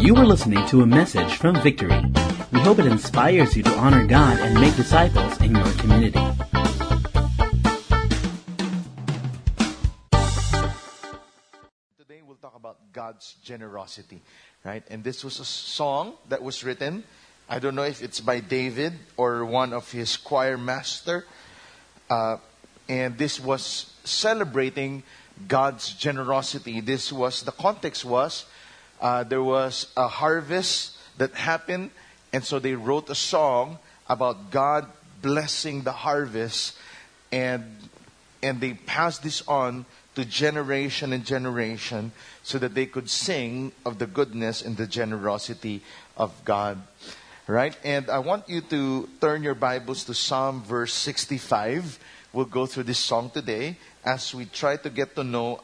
You are listening to a message from Victory. We hope it inspires you to honor God and make disciples in your community. Today we'll talk about God's generosity, right? And this was a song that was written. I don't know if it's by David or one of his choir master. Uh, and this was celebrating God's generosity. This was the context was uh, there was a harvest that happened, and so they wrote a song about God blessing the harvest, and and they passed this on to generation and generation so that they could sing of the goodness and the generosity of God. Right? And I want you to turn your Bibles to Psalm verse 65. We'll go through this song today as we try to get to know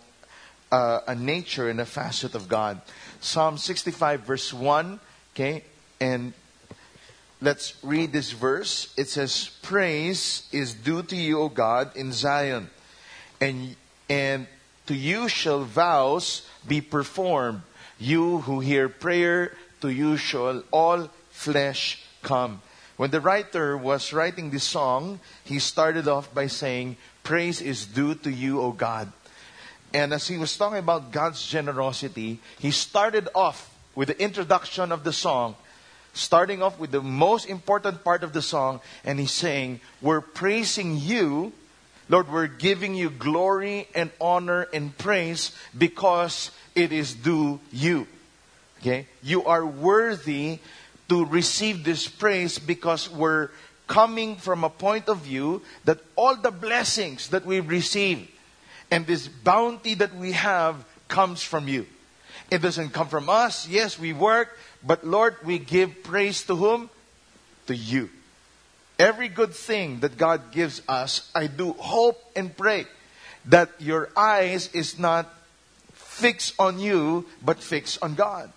uh, a nature and a facet of God. Psalm 65 verse 1, okay? And let's read this verse. It says, Praise is due to you, O God, in Zion and and to you shall vows be performed. You who hear prayer, to you shall all flesh come. When the writer was writing this song, he started off by saying, Praise is due to you, O God. And as he was talking about God's generosity, he started off with the introduction of the song, starting off with the most important part of the song, and he's saying, We're praising you Lord, we're giving you glory and honor and praise because it is due you. Okay? You are worthy to receive this praise because we're coming from a point of view that all the blessings that we receive and this bounty that we have comes from you. It doesn't come from us. Yes, we work, but Lord, we give praise to whom? To you. Every good thing that God gives us, I do hope and pray that your eyes is not fixed on you, but fixed on God.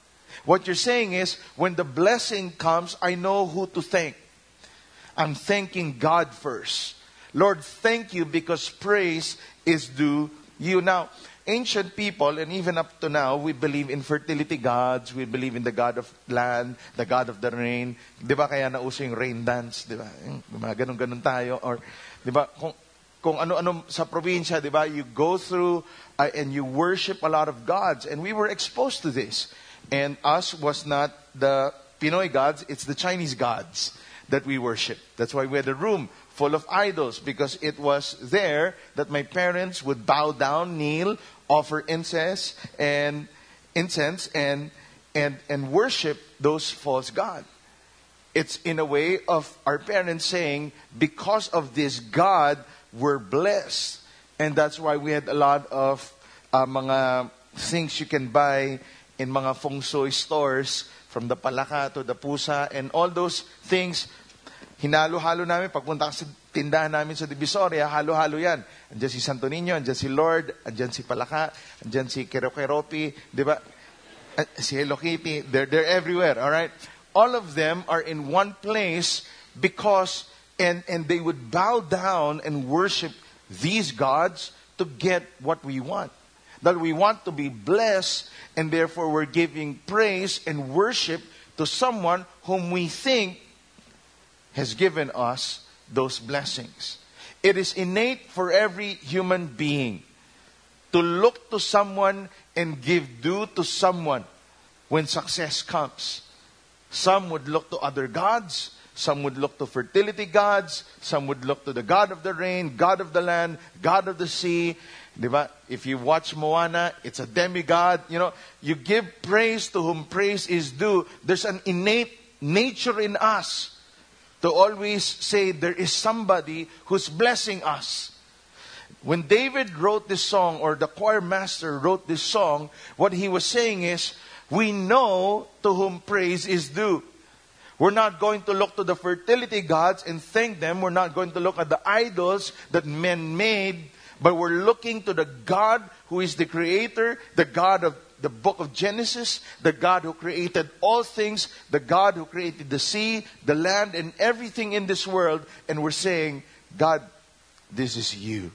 What you're saying is, when the blessing comes, I know who to thank. I'm thanking God first. Lord, thank you because praise is due you. Now, ancient people, and even up to now, we believe in fertility gods. We believe in the God of land, the God of the rain. Di ba kaya nauso yung rain dance? Di ba? Mga ganun-ganun tayo. Or, di ba, kung, kung ano-ano sa probinsya, di ba, you go through uh, and you worship a lot of gods. And we were exposed to this. And us was not the Pinoy gods, it's the Chinese gods that we worship. That's why we had a room full of idols because it was there that my parents would bow down, kneel, offer incense and incense and and and worship those false gods. It's in a way of our parents saying, because of this God, we're blessed. And that's why we had a lot of uh, mga things you can buy in mga feng shui stores, from the palaka to the pusa, and all those things hinalo-halo namin. Pagpunta sa tindahan namin sa Divisoria, halo-halo yan. Andiyan si Santo Niño, andiyan si Lord, andiyan si Palaka, andiyan si Kerokeropi, di ba? Uh, Si Hello Kitty, they're, they're everywhere, all right? All of them are in one place because, and, and they would bow down and worship these gods to get what we want. That we want to be blessed, and therefore we're giving praise and worship to someone whom we think has given us those blessings. It is innate for every human being to look to someone and give due to someone when success comes. Some would look to other gods. Some would look to fertility gods. Some would look to the God of the rain, God of the land, God of the sea. Diba? If you watch Moana, it's a demigod. You know, you give praise to whom praise is due. There's an innate nature in us to always say there is somebody who's blessing us. When David wrote this song, or the choir master wrote this song, what he was saying is, we know to whom praise is due. We're not going to look to the fertility gods and thank them. We're not going to look at the idols that men made, but we're looking to the God who is the creator, the God of the book of Genesis, the God who created all things, the God who created the sea, the land, and everything in this world. And we're saying, God, this is you.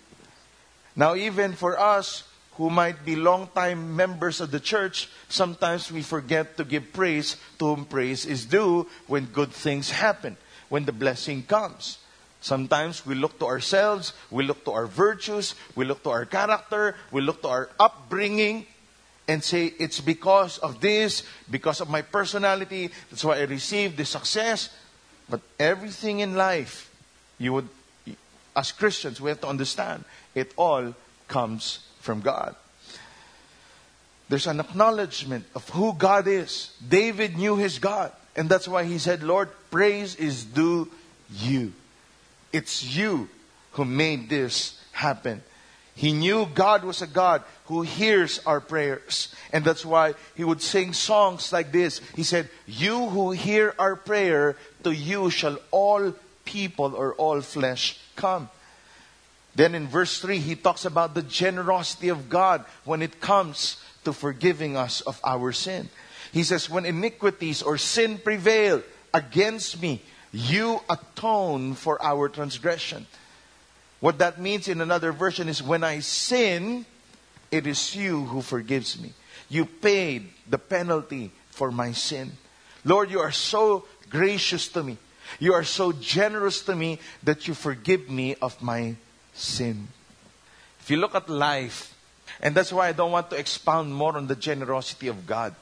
Now, even for us who might be long-time members of the church, sometimes we forget to give praise to whom praise is due when good things happen, when the blessing comes. Sometimes we look to ourselves, we look to our virtues, we look to our character, we look to our upbringing, and say, it's because of this, because of my personality, that's why I received the success. But everything in life, you would, as Christians, we have to understand, it all comes from God. There's an acknowledgement of who God is. David knew his God. And that's why he said, Lord, praise is due you. It's you who made this happen. He knew God was a God who hears our prayers. And that's why he would sing songs like this. He said, You who hear our prayer, to you shall all people or all flesh come. Then in verse 3, he talks about the generosity of God when it comes to forgiving us of our sin. He says, When iniquities or sin prevail against me, you atone for our transgression. What that means in another version is when I sin, it is you who forgives me. You paid the penalty for my sin. Lord, you are so gracious to me. You are so generous to me that you forgive me of my sin. If you look at life, and that's why I don't want to expound more on the generosity of God.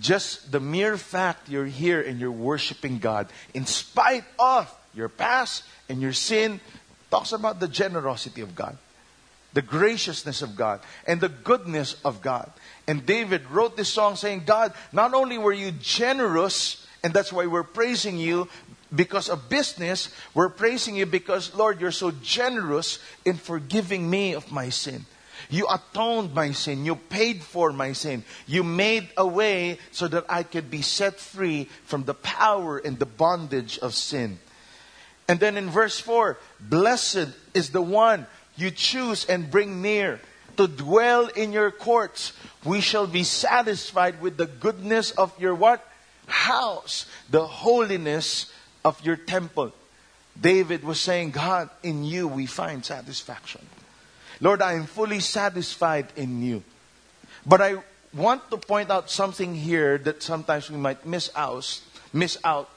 Just the mere fact you're here and you're worshiping God, in spite of your past and your sin, talks about the generosity of God, the graciousness of God, and the goodness of God. And David wrote this song saying, God, not only were you generous, and that's why we're praising you because of business, we're praising you because, Lord, you're so generous in forgiving me of my sin. You atoned my sin. You paid for my sin. You made a way so that I could be set free from the power and the bondage of sin. And then in verse 4, blessed is the one you choose and bring near to dwell in your courts. We shall be satisfied with the goodness of your what? House. The holiness of your temple. David was saying, God, in you we find satisfaction. Lord, I am fully satisfied in you. But I want to point out something here that sometimes we might miss out. Miss out.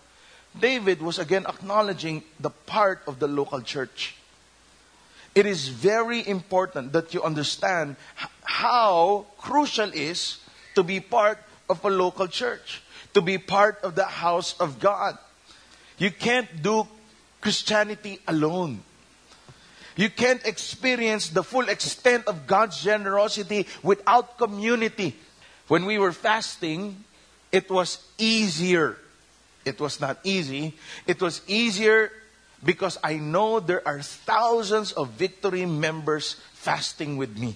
David was again acknowledging the part of the local church. It is very important that you understand how crucial is to be part of a local church, to be part of the house of God. You can't do Christianity alone. You can't experience the full extent of God's generosity without community. When we were fasting, it was easier. It was not easy. It was easier because I know there are thousands of victory members fasting with me.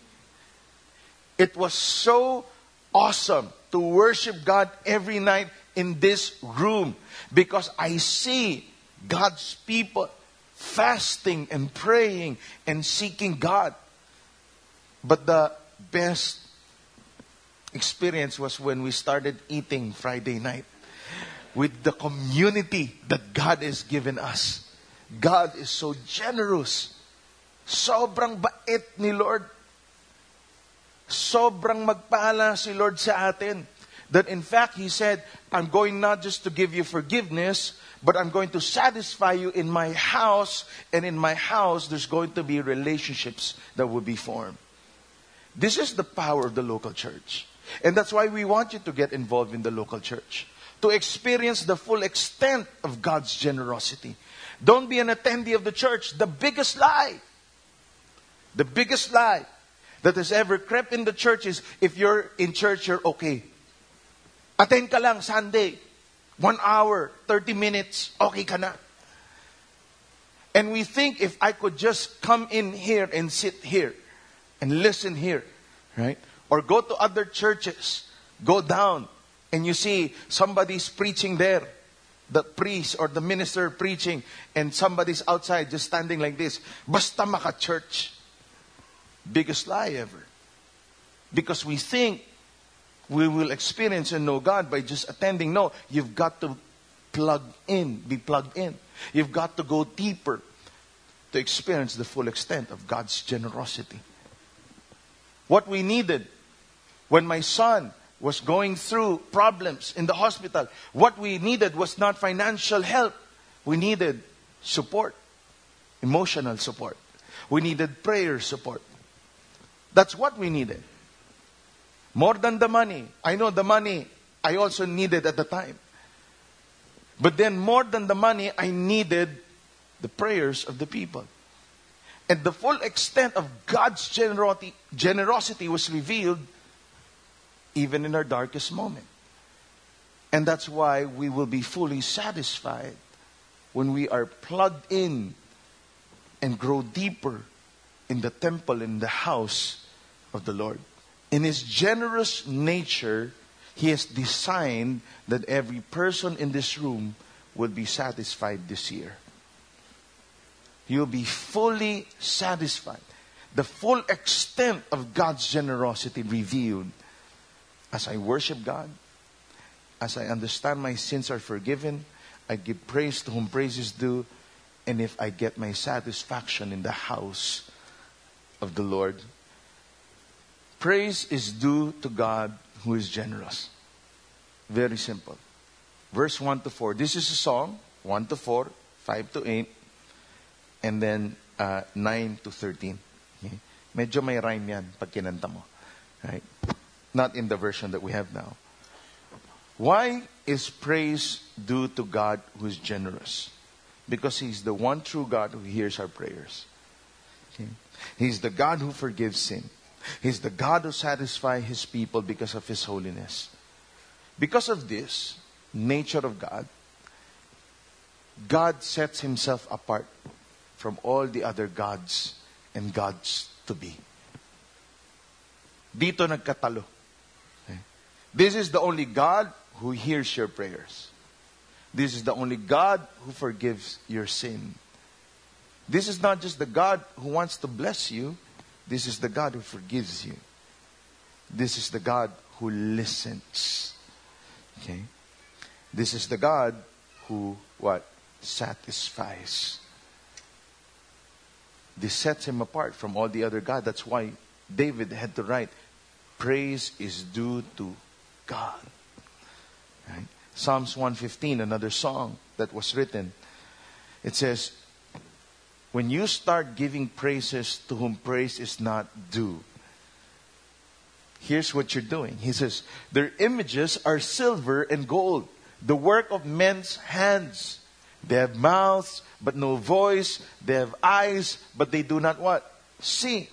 It was so awesome to worship God every night in this room because I see God's people fasting and praying and seeking God. But the best experience was when we started eating Friday night with the community that God has given us. God is so generous. Sobrang bait ni Lord. Sobrang magpala si Lord sa atin. That in fact, He said, I'm going not just to give you forgiveness, but I'm going to satisfy you in my house, and in my house, there's going to be relationships that will be formed. This is the power of the local church. And that's why we want you to get involved in the local church, to experience the full extent of God's generosity. Don't be an attendee of the church. The biggest lie, the biggest lie that has ever crept in the church is if you're in church, you're okay. Attend ka lang Sunday. One hour, 30 minutes, okay ka na. And we think if I could just come in here and sit here and listen here, right? Or go to other churches, go down, and you see somebody's preaching there, the priest or the minister preaching, and somebody's outside just standing like this. Basta maka church. Biggest lie ever. Because we think we will experience and know God by just attending. No, you've got to plug in, be plugged in. You've got to go deeper to experience the full extent of God's generosity. What we needed when my son was going through problems in the hospital, what we needed was not financial help. We needed support, emotional support. We needed prayer support. That's what we needed. More than the money. I know the money I also needed at the time. But then, more than the money, I needed the prayers of the people. And the full extent of God's generosity, was revealed even in our darkest moment. And that's why we will be fully satisfied when we are plugged in and grow deeper in the temple, in the house of the Lord. In His generous nature, He has designed that every person in this room will be satisfied this year. You'll be fully satisfied. The full extent of God's generosity revealed as I worship God, as I understand my sins are forgiven, I give praise to whom praise is due, and if I get my satisfaction in the house of the Lord. Praise is due to God who is generous. Very simple. Verse 1 to 4. This is a song 1 to 4, 5 to 8, and then uh, 9 to 13. Okay? Medyo may rhyme yan pag kinanta mo. Right? Not in the version that we have now. Why is praise due to God who is generous? Because He's the one true God who hears our prayers. Okay? He's the God who forgives sin. He's the God who satisfies His people because of His holiness. Because of this nature of God, God sets Himself apart from all the other gods and gods to be. Dito nagkatalo. This is the only God who hears your prayers. This is the only God who forgives your sin. This is not just the God who wants to bless you, this is the God who forgives you. This is the God who listens. Okay? This is the God who what? Satisfies. This sets him apart from all the other God. That's why David had to write, Praise is due to God. Right? Psalms 115, another song that was written. It says, When you start giving praises to whom praise is not due, here's what you're doing. He says, Their images are silver and gold, the work of men's hands. They have mouths, but no voice. They have eyes, but they do not what? See.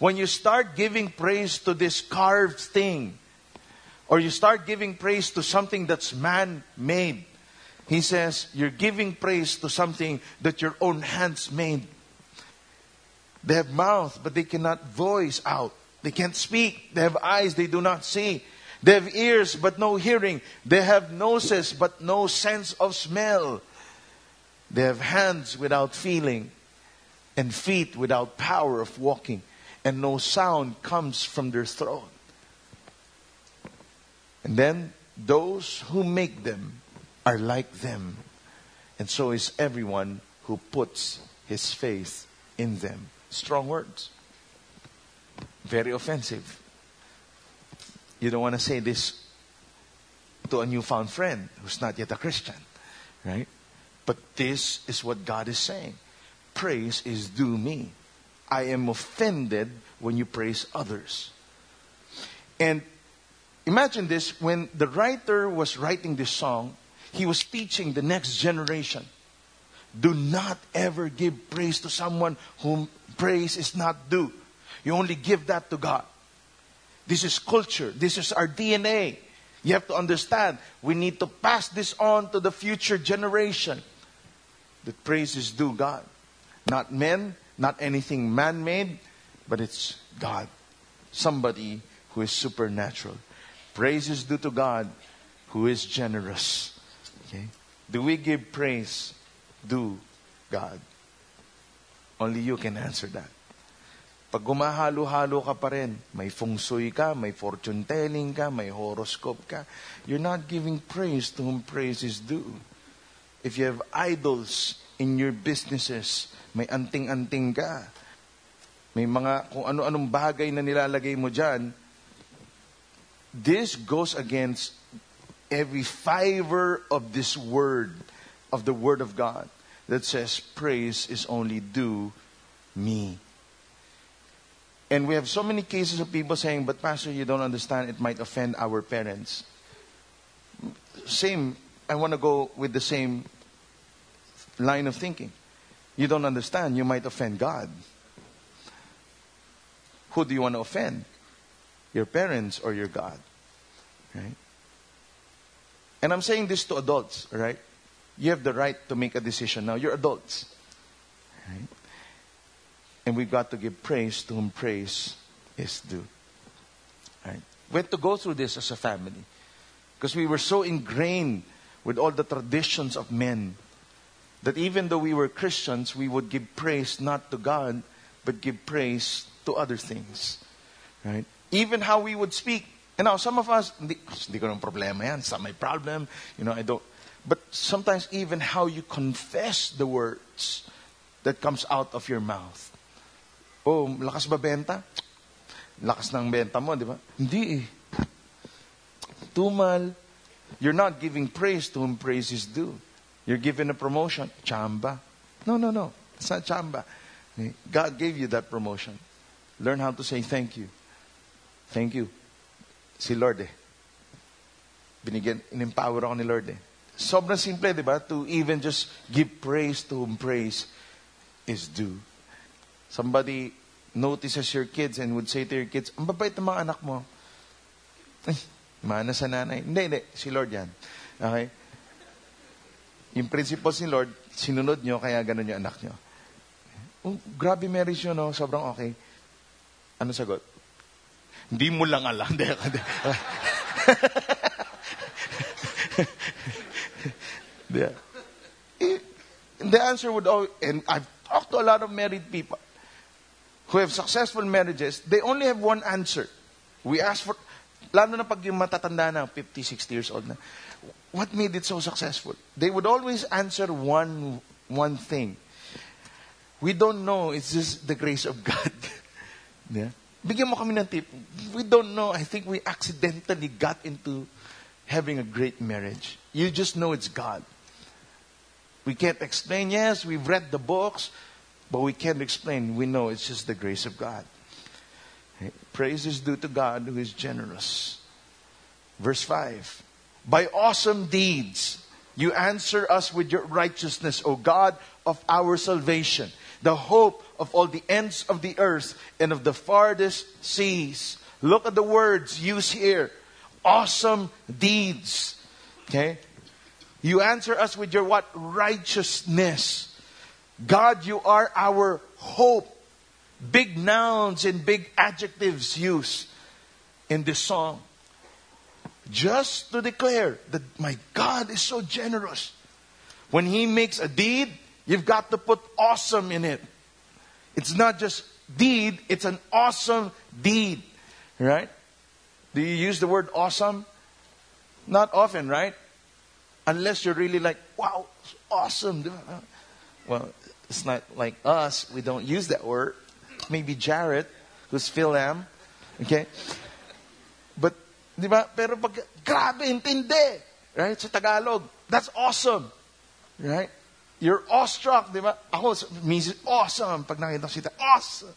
When you start giving praise to this carved thing, or you start giving praise to something that's man made, he says you're giving praise to something that your own hands made. They have mouth, but they cannot voice out. They can't speak. They have eyes, they do not see. They have ears, but no hearing. They have noses, but no sense of smell. They have hands without feeling, and feet without power of walking, and no sound comes from their throat. And then those who make them are like them, and so is everyone who puts his faith in them. Strong words. Very offensive. You don't want to say this to a newfound friend who's not yet a Christian, right? But this is what God is saying praise is due me. I am offended when you praise others. And imagine this when the writer was writing this song, he was teaching the next generation do not ever give praise to someone whom praise is not due. You only give that to God. This is culture, this is our DNA. You have to understand, we need to pass this on to the future generation. The praise is due God. Not men, not anything man made, but it's God. Somebody who is supernatural. Praise is due to God who is generous. Okay? Do we give praise due God? Only you can answer that. Pag gumahalo-halo ka pa rin, may feng shui ka, may fortune telling ka, may horoscope ka, you're not giving praise to whom praise is due. If you have idols in your businesses, may anting-anting ka, may mga kung ano-anong bagay na nilalagay mo dyan, this goes against every fiber of this word, of the word of God, that says praise is only due me. And we have so many cases of people saying, but Pastor, you don't understand, it might offend our parents. Same, I want to go with the same line of thinking. You don't understand, you might offend God. Who do you want to offend? Your parents or your God? Right? And I'm saying this to adults, right? You have the right to make a decision now. You're adults. Right? And we've got to give praise to whom praise is due. Right? We had to go through this as a family. Because we were so ingrained with all the traditions of men that even though we were Christians, we would give praise not to God, but give praise to other things. Right? Even how we would speak. You know, some of us, hindi, ko ng problema yan. Not my problem. You know, I don't. But sometimes even how you confess the words that comes out of your mouth. Oh, lakas ba benta? Lakas ng benta mo, di ba? Hindi eh. Tumal. You're not giving praise to whom praise is due. You're given a promotion. Chamba. No, no, no. It's not chamba. God gave you that promotion. Learn how to say thank you. Thank you. Si Lord eh. Binigyan, in-empower ako ni Lord eh. Sobrang simple, di ba? To even just give praise to whom praise is due. Somebody notices your kids and would say to your kids, ang babait ng mga anak mo. Ay, mana sa nanay. Hindi, hindi. Si Lord yan. Okay? Yung principles ni Lord, sinunod nyo, kaya ganun yung anak nyo. Oh, grabe marriage nyo, no? Sobrang okay. Ano sagot? Hindi mo lang alam. The answer would always, and I've talked to a lot of married people who have successful marriages, they only have one answer. We ask for, lalo na pag yung matatanda na, 50, 60 years old na, what made it so successful? They would always answer one, one thing. We don't know, it's just the grace of God. yeah? Bigyan mo kami ng tip. We don't know. I think we accidentally got into having a great marriage. You just know it's God. We can't explain. Yes, we've read the books, but we can't explain. We know it's just the grace of God. Praise is due to God who is generous. Verse 5 By awesome deeds, you answer us with your righteousness, O God of our salvation, the hope of all the ends of the earth and of the farthest seas. Look at the words used here awesome deeds. Okay? You answer us with your what? Righteousness. God, you are our hope. Big nouns and big adjectives used in this song. Just to declare that my God is so generous. When He makes a deed, you've got to put awesome in it. It's not just deed, it's an awesome deed. Right? Do you use the word awesome? Not often, right? Unless you're really like, wow, awesome. Well, it's not like us. We don't use that word. Maybe Jared, who's Phil Am. Okay? But, di ba? Pero pag, grabe, intindi. Right? Sa Tagalog. That's awesome. Right? You're awestruck, di ba? Ako, means awesome. Pag nakita ko sita, awesome.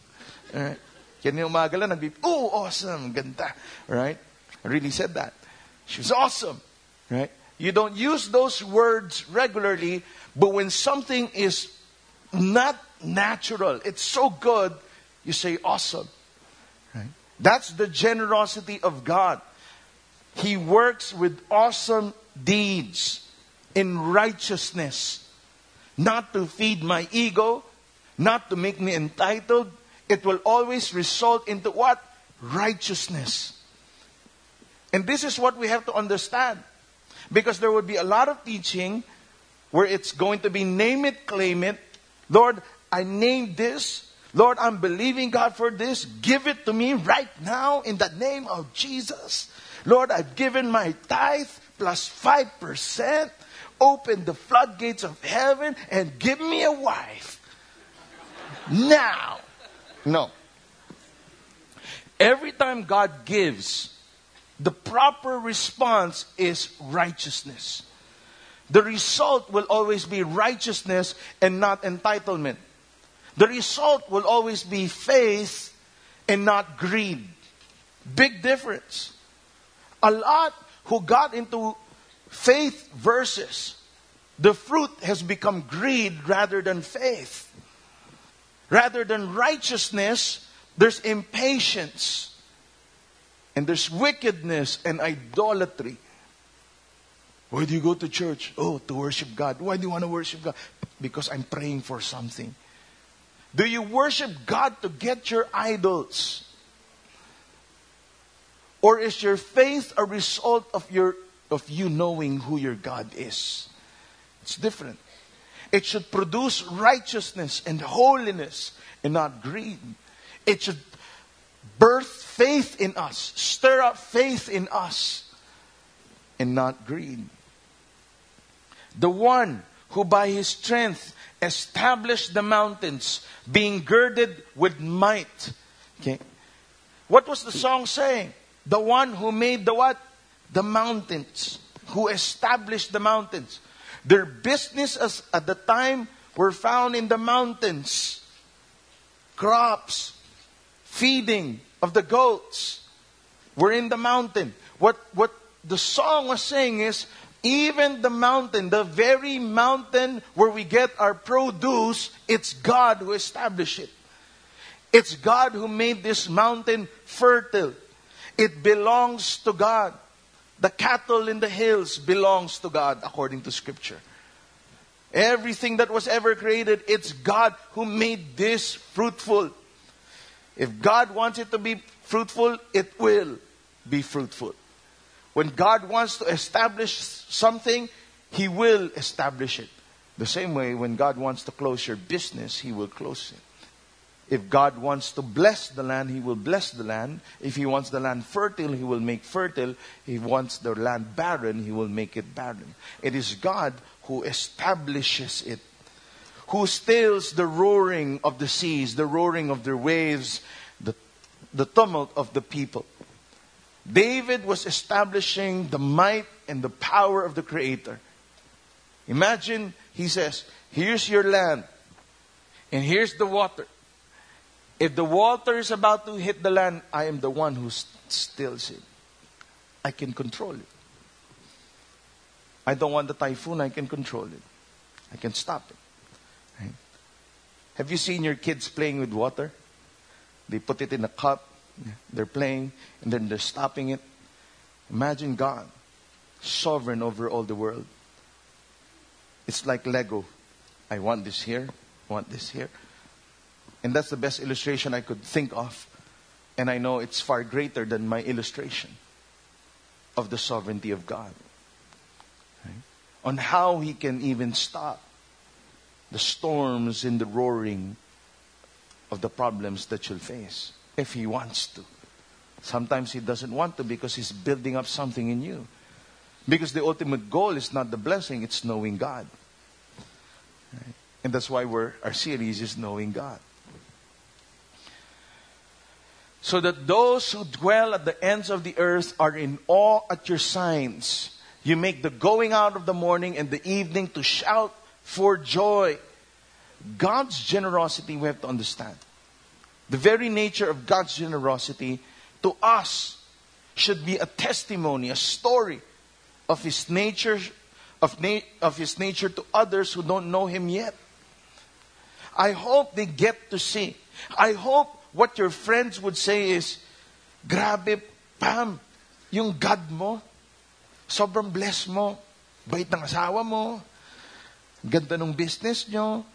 Right? Kaya yung umaga lang, oh, awesome, ganda. Right? I really said that. She was awesome. Right? You don't use those words regularly, but when something is not natural, it's so good, you say awesome. Right? That's the generosity of God. He works with awesome deeds in righteousness, not to feed my ego, not to make me entitled. It will always result into what? Righteousness. And this is what we have to understand. Because there would be a lot of teaching where it's going to be name it, claim it. Lord, I name this. Lord, I'm believing God for this. Give it to me right now in the name of Jesus. Lord, I've given my tithe plus 5%. Open the floodgates of heaven and give me a wife. Now. No. Every time God gives, the proper response is righteousness. The result will always be righteousness and not entitlement. The result will always be faith and not greed. Big difference. A lot who got into faith versus the fruit has become greed rather than faith. Rather than righteousness, there's impatience. And there's wickedness and idolatry. Why do you go to church? Oh, to worship God. Why do you want to worship God? Because I'm praying for something. Do you worship God to get your idols? Or is your faith a result of your of you knowing who your God is? It's different. It should produce righteousness and holiness and not greed. It should birth faith in us, stir up faith in us, and not greed. The one who by his strength established the mountains, being girded with might. Okay. What was the song saying? The one who made the what? The mountains. Who established the mountains. Their business at the time were found in the mountains. Crops, feeding of the goats were in the mountain. What, what the song was saying is, even the mountain, the very mountain where we get our produce, it's God who established it. It's God who made this mountain fertile. It belongs to God. The cattle in the hills belongs to God according to scripture. Everything that was ever created, it's God who made this fruitful. If God wants it to be fruitful, it will be fruitful. When God wants to establish something, He will establish it. The same way, when God wants to close your business, He will close it. If God wants to bless the land, He will bless the land. If He wants the land fertile, He will make fertile. If He wants the land barren, He will make it barren. It is God who establishes it, who stills the roaring of the seas, the roaring of their waves, the, the tumult of the people. David was establishing the might and the power of the Creator. Imagine, he says, here's your land, and here's the water. If the water is about to hit the land, I am the one who stills it. I can control it. I don't want the typhoon, I can control it. I can stop it. Right? Have you seen your kids playing with water? They put it in a cup, they're playing, and then they're stopping it. Imagine God, sovereign over all the world. It's like Lego. I want this here, I want this here. And that's the best illustration I could think of. And I know it's far greater than my illustration of the sovereignty of God. Right? On how He can even stop the storms and the roaring of the problems that you'll face if He wants to. Sometimes He doesn't want to because He's building up something in you. Because the ultimate goal is not the blessing, it's knowing God. Right? And that's why we're, our series is Knowing God. So that those who dwell at the ends of the earth are in awe at your signs. You make the going out of the morning and the evening to shout for joy. God's generosity, we have to understand. The very nature of God's generosity to us should be a testimony, a story of His nature, of, na- of His nature to others who don't know Him yet. I hope they get to see. I hope what your friends would say is, Grabe, Pam, yung God mo, sobrang bless mo, bait ng asawa mo, ganda ng business nyo,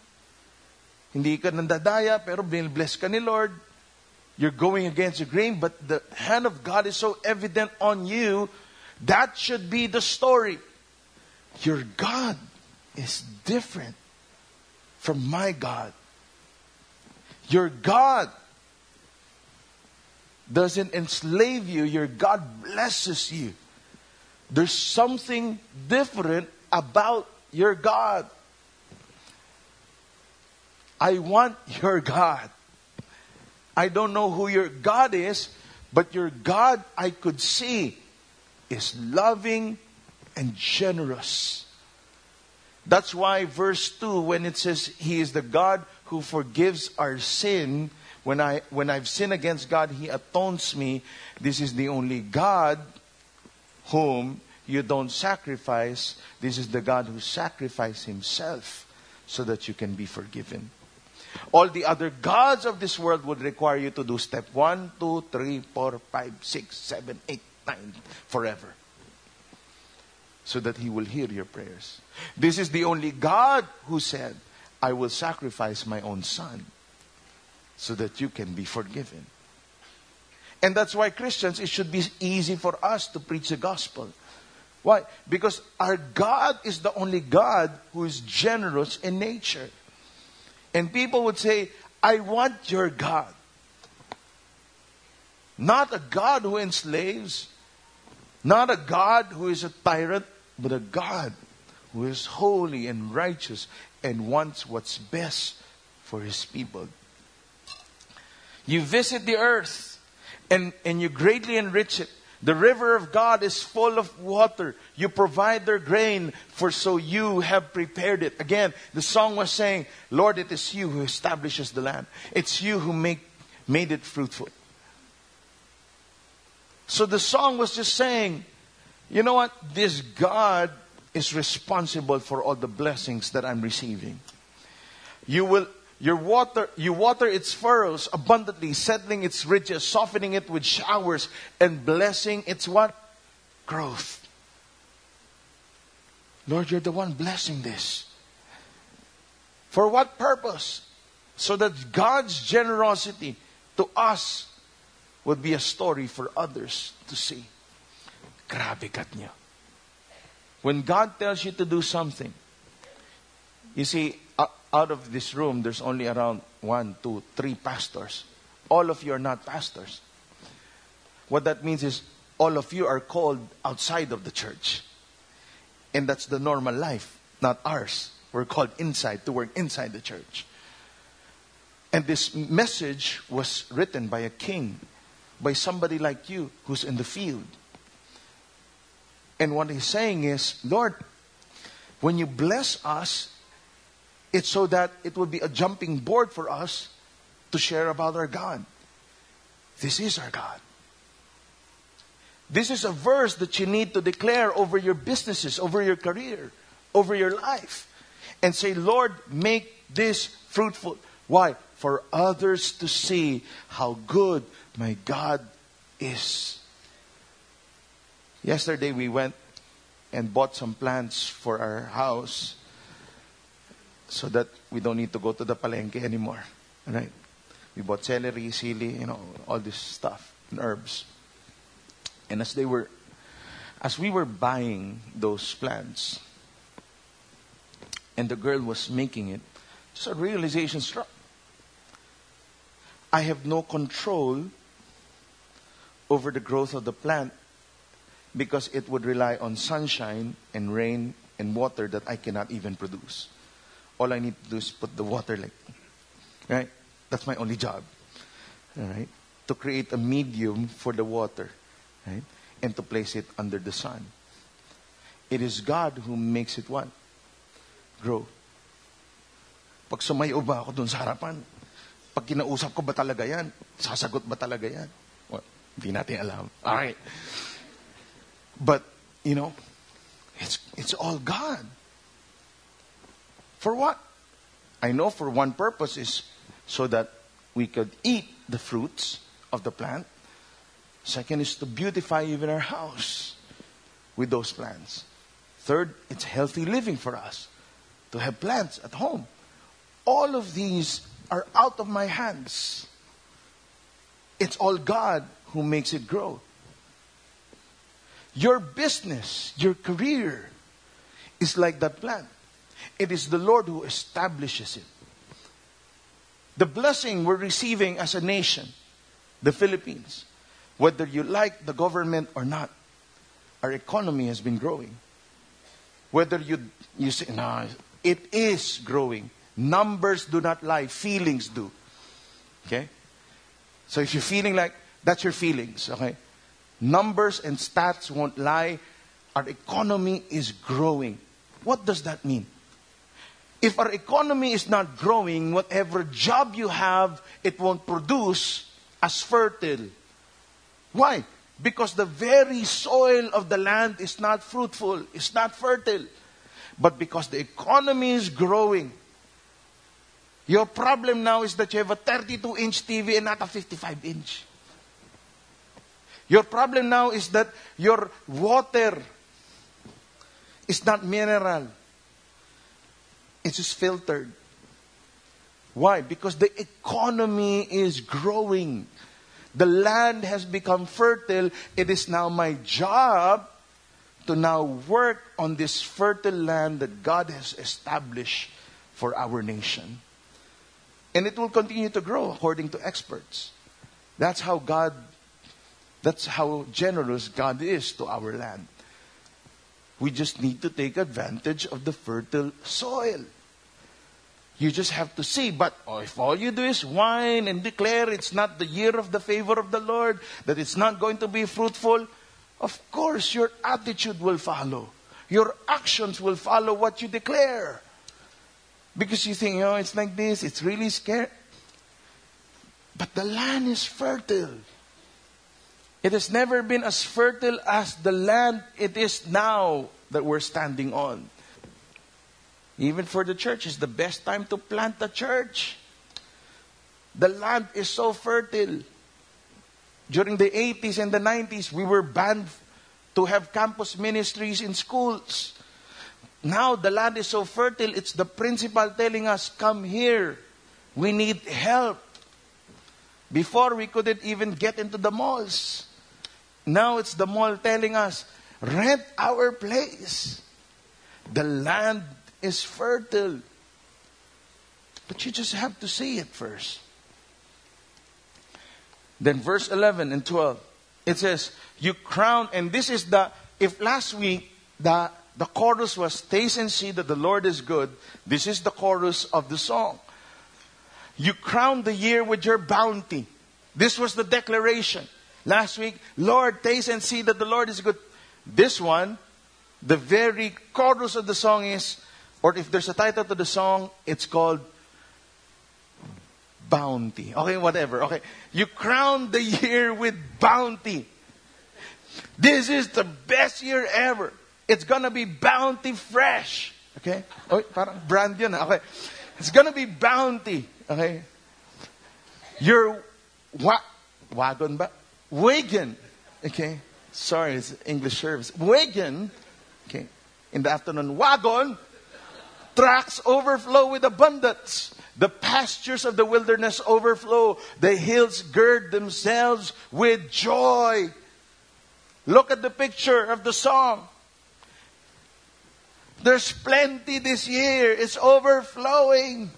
hindi ka nandadaya, pero bless ka ni Lord. You're going against the grain, but the hand of God is so evident on you. That should be the story. Your God is different from my God. Your God doesn't enslave you, your God blesses you. There's something different about your God. I want your God. I don't know who your God is, But your God, I could see, is loving and generous. That's why verse 2, when it says, He is the God who forgives our sin, when, I, when I've sinned against God, He atones me. This is the only God whom you don't sacrifice. This is the God who sacrificed Himself so that you can be forgiven. All the other gods of this world would require you to do step 1, 2, 3, 4, 5, 6, 7, 8, 9, forever. So that He will hear your prayers. This is the only God who said, I will sacrifice my own Son so that you can be forgiven. And that's why Christians, it should be easy for us to preach the gospel. Why? Because our God is the only God who is generous in nature. And people would say, I want your God. Not a God who enslaves, not a God who is a tyrant, but a God who is holy and righteous and wants what's best for his people. You visit the earth and, and you greatly enrich it. The river of God is full of water. You provide their grain, for so you have prepared it. Again, the song was saying, Lord, it is you who establishes the land. It's you who make, made it fruitful. So the song was just saying, you know what? This God is responsible for all the blessings that I'm receiving. You will your water, you water its furrows abundantly, settling its ridges, softening it with showers, and blessing its what? Growth. Lord, you're the one blessing this. For what purpose? So that God's generosity to us would be a story for others to see. Grabe. When God tells you to do something, you see, out of this room, there's only around one, two, three pastors. All of you are not pastors. What that means is all of you are called outside of the church. And that's the normal life, not ours. We're called inside to work inside the church. And this message was written by a king, by somebody like you who's in the field. And what he's saying is, Lord, when you bless us, it's so that it would be a jumping board for us to share about our God. This is our God. This is a verse that you need to declare over your businesses, over your career, over your life. And say, Lord, make this fruitful. Why? For others to see how good my God is. Yesterday we went and bought some plants for our house so that we don't need to go to the palenque anymore. Right? We bought celery, sili, you know, all this stuff and herbs. And as they were, as we were buying those plants, and the girl was making it, just a realization struck. I have no control over the growth of the plant because it would rely on sunshine and rain and water that I cannot even produce all I need to do is put the water like, right? That's my only job, right? To create a medium for the water, right? And to place it under the sun. It is God who makes it what? Grow. Pag sumayo ba ako dun sa harapan, pag kinausap ko ba talaga yan? Sasagot ba talaga yan? Well, hindi natin alam. All right. But, you know, it's, it's all God. For what? I know for one purpose is so that we could eat the fruits of the plant. Second is to beautify even our house with those plants. Third, it's healthy living for us to have plants at home. All of these are out of my hands. It's all God who makes it grow. Your business, your career is like that plant. It is the Lord who establishes it. The blessing we're receiving as a nation, the Philippines, whether you like the government or not, our economy has been growing. Whether you, you say, no, it is growing. Numbers do not lie, feelings do. Okay? So if you're feeling like, That's your feelings, okay? Numbers and stats won't lie. Our economy is growing. What does that mean? If our economy is not growing, whatever job you have, it won't produce as fertile. Why? Because the very soil of the land is not fruitful, it's not fertile. But because the economy is growing, your problem now is that you have a 32 inch TV and not a 55 inch. Your problem now is that your water is not mineral. It's just filtered. Why? Because the economy is growing. The land has become fertile. It is now my job to now work on this fertile land that God has established for our nation. And it will continue to grow according to experts. That's how God, that's how generous God is to our land. We just need to take advantage of the fertile soil. You just have to see. But if all you do is whine and declare it's not the year of the favor of the Lord, that it's not going to be fruitful, of course your attitude will follow. Your actions will follow what you declare. Because you think, oh, it's like this, it's really scary. But the land is fertile. It has never been as fertile as the land it is now that we're standing on. Even for the church, it's the best time to plant a church. The land is so fertile. During the 80s and the 90s, we were banned to have campus ministries in schools. Now the land is so fertile, it's the principal telling us, Come here. We need help. Before, we couldn't even get into the malls. Now it's the mall telling us, Rent our place. The land is fertile. But you just have to see it first. Then verse 11 and 12, it says, You crown, and this is the, if last week the, the chorus was, Taste and see that the Lord is good, this is the chorus of the song. You crown the year with your bounty. This was the declaration. Last week, Lord, taste and see that the Lord is good. This one, the very chorus of the song is, or if there's a title to the song, it's called Bounty. Okay, whatever. Okay. You crown the year with bounty. This is the best year ever. It's gonna be bounty fresh. Okay? Oh, parang brand yun. Ah. Okay. It's gonna be bounty. Okay? Your wa- wagon ba? Wagon. Okay? Sorry, it's English service. Wagon. Okay. In the afternoon, wagon Tracks overflow with abundance. The pastures of the wilderness overflow. The hills gird themselves with joy. Look at the picture of the song. There's plenty this year. It's overflowing.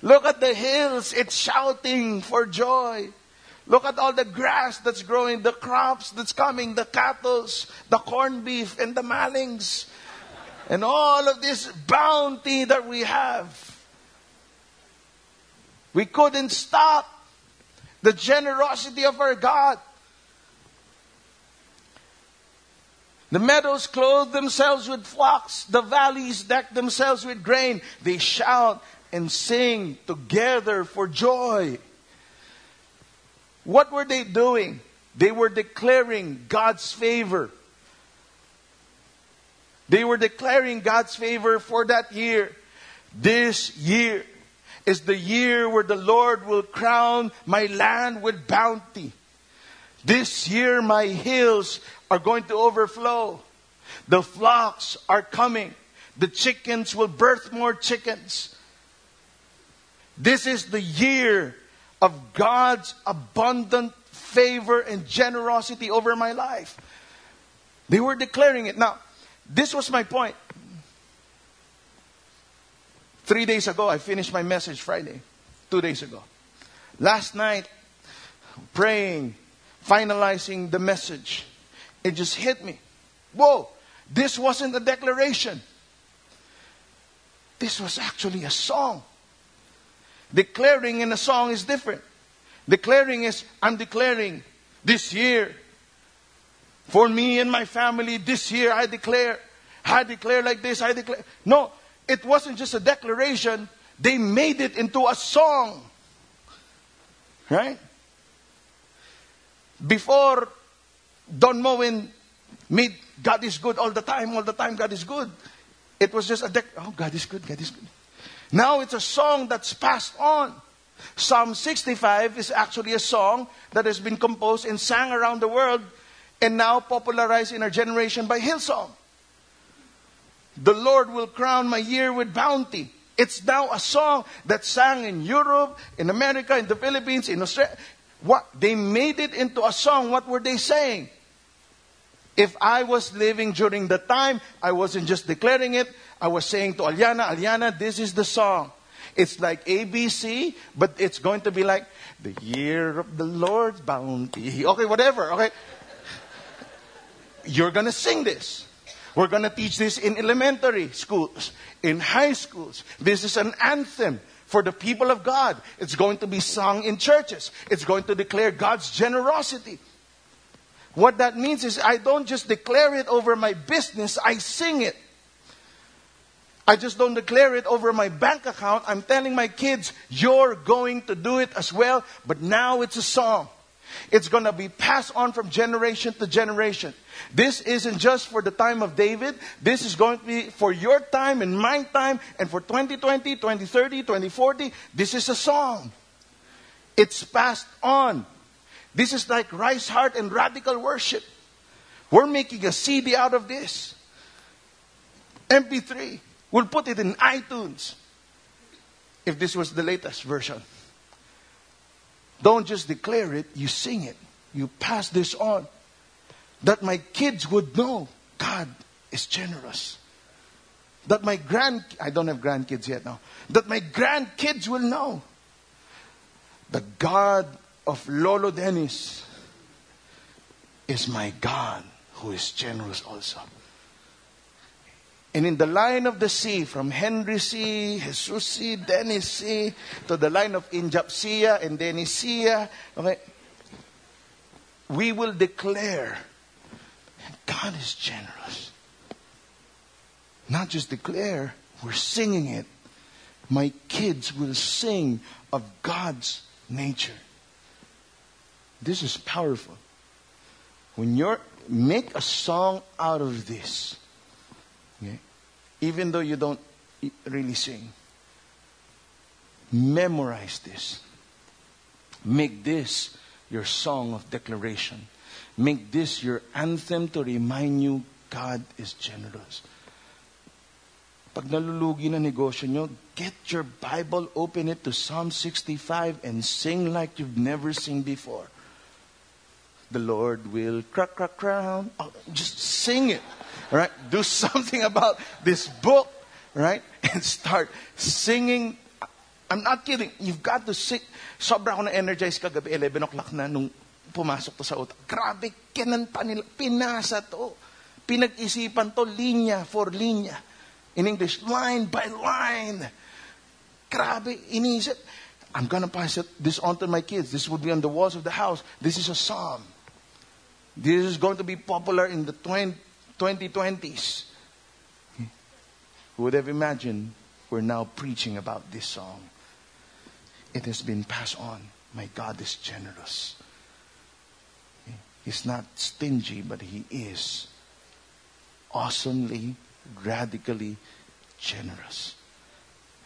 Look at the hills. It's shouting for joy. Look at all the grass that's growing, the crops that's coming, the cattle, the corned beef, and the malings and all of this bounty that we have. We couldn't stop the generosity of our God. The meadows clothe themselves with flocks, the valleys deck themselves with grain. They shout and sing together for joy. What were they doing? They were declaring God's favor. They were declaring God's favor for that year. This year is the year where the Lord will crown my land with bounty. This year my hills are going to overflow. The flocks are coming. The chickens will birth more chickens. This is the year of God's abundant favor and generosity over my life. They were declaring it. Now, this was my point. Three days ago, I finished my message Friday. Two days ago. Last night, praying, finalizing the message, it just hit me. Whoa, this wasn't a declaration. This was actually a song. Declaring in a song is different. Declaring is, I'm declaring this year, for me and my family, this year I declare, I declare like this, I declare. No, it wasn't just a declaration, they made it into a song. Right? Before Don Moen made God is good all the time, all the time, God is good. It was just a dec- oh, God is good, God is good. Now it's a song that's passed on. Psalm 65 is actually a song that has been composed and sang around the world and now popularized in our generation by Hillsong. The Lord will crown my year with bounty. It's now a song that's sang in Europe, in America, in the Philippines, in Australia. What they made it into a song. What were they saying? If I was living during the time, I wasn't just declaring it. I was saying to Aliana, Aliana, this is the song. It's like ABC, but it's going to be like the year of the Lord's bounty. Okay, whatever. Okay. You're going to sing this. We're going to teach this in elementary schools, in high schools. This is an anthem for the people of God. It's going to be sung in churches. It's going to declare God's generosity. What that means is I don't just declare it over my business, I sing it. I just don't declare it over my bank account. I'm telling my kids, you're going to do it as well, but now it's a song. It's going to be passed on from generation to generation. This isn't just for the time of David. This is going to be for your time and my time and for 2020, 2030, 2040. This is a song. It's passed on. This is like rice Heart and Radical Worship. We're making a CD out of this. MP3. We'll put it in iTunes. If this was the latest version. Don't just declare it, you sing it. You pass this on. That my kids would know God is generous. That my grand I don't have grandkids yet now. That my grandkids will know. The God of Lolo Dennis is my God who is generous also. And in the line of the sea, from Henry C., Jesus C., Dennis C., to the line of Injapsia and Denisia, okay, we will declare God is generous. Not just declare, we're singing it. My kids will sing of God's nature. This is powerful. When you make a song out of this, even though you don't really sing, memorize this. Make this your song of declaration. Make this your anthem to remind you God is generous. Pag nalulugi na negosyo nyo, get your Bible, open it to Psalm 65 and sing like you've never seen before. The Lord will crack, crack, crown. Oh, just sing it. Right? Do something about this book, right? And start singing. I'm not kidding. You've got to sing. Sobra ako na-energize kagabi, 11 o'clock na nung pumasok to sa utak. Grabe, kinanta nila. Pinasa to. Pinag-isipan to, linya for linya. In English, line by line. Grabe, inisip. I'm going to pass it, this on to my kids. This would be on the walls of the house. This is a psalm. This is going to be popular in the 20, 2020s. Who would have imagined we're now preaching about this song? It has been passed on. My God is generous. He's not stingy, but He is awesomely, radically generous.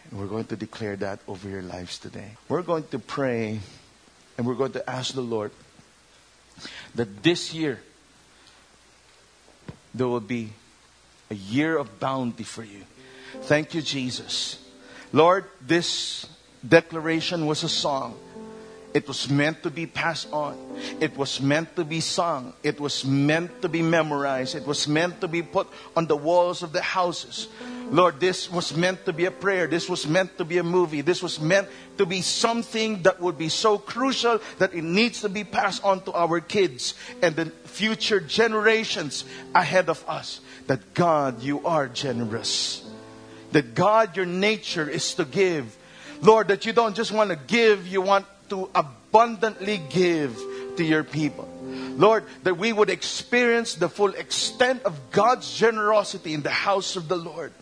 And we're going to declare that over your lives today. We're going to pray and we're going to ask the Lord that this year there will be a year of bounty for you. Thank you, Jesus. Lord, this declaration was a song. It was meant to be passed on. It was meant to be sung. It was meant to be memorized. It was meant to be put on the walls of the houses. Lord, this was meant to be a prayer. This was meant to be a movie. This was meant to be something that would be so crucial that it needs to be passed on to our kids and the future generations ahead of us. That God, you are generous. That God, your nature is to give. Lord, that you don't just want to give, you want to abundantly give to your people. Lord, that we would experience the full extent of God's generosity in the house of the Lord.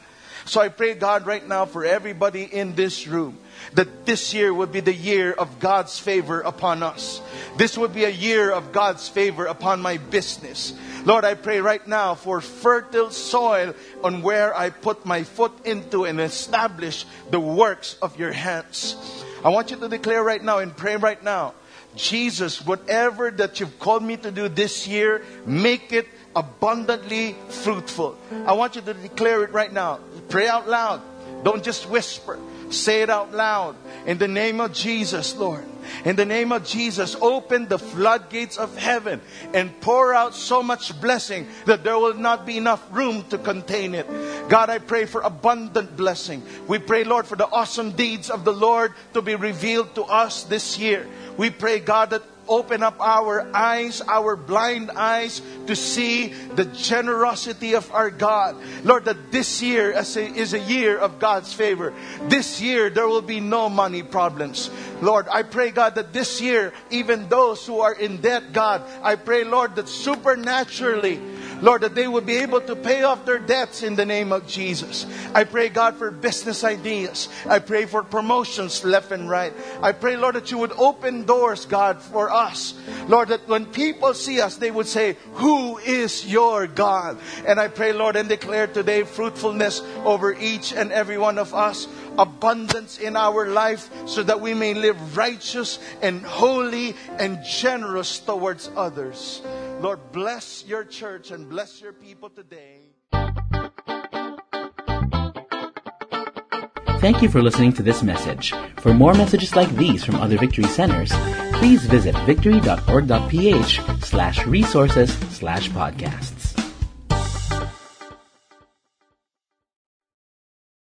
So I pray, God, right now for everybody in this room that this year would be the year of God's favor upon us. This would be a year of God's favor upon my business. Lord, I pray right now for fertile soil on where I put my foot into and establish the works of your hands. I want you to declare right now and pray right now Jesus, whatever that you've called me to do this year, make it abundantly fruitful. I want you to declare it right now. Pray out loud. Don't just whisper. Say it out loud. In the name of Jesus, Lord. In the name of Jesus, open the floodgates of heaven and pour out so much blessing that there will not be enough room to contain it. God, I pray for abundant blessing. We pray, Lord, for the awesome deeds of the Lord to be revealed to us this year. We pray, God, that open up our eyes, our blind eyes, to see the generosity of our God. Lord, that this year is a year of God's favor. This year, there will be no money problems. Lord, I pray, God, that this year, even those who are in debt, God, I pray, Lord, that supernaturally, Lord, that they will be able to pay off their debts in the name of Jesus. I pray, God, for business ideas. I pray for promotions left and right. I pray, Lord, that you would open doors, God, for us. Lord, that when people see us, they would say, Who is your God? And I pray, Lord, and declare today fruitfulness over each and every one of us, abundance in our life, so that we may live righteous and holy and generous towards others. Lord, bless your church and bless your people today. Thank you for listening to this message. For more messages like these from other Victory Centers, please visit victory.org.ph slash resources slash podcasts.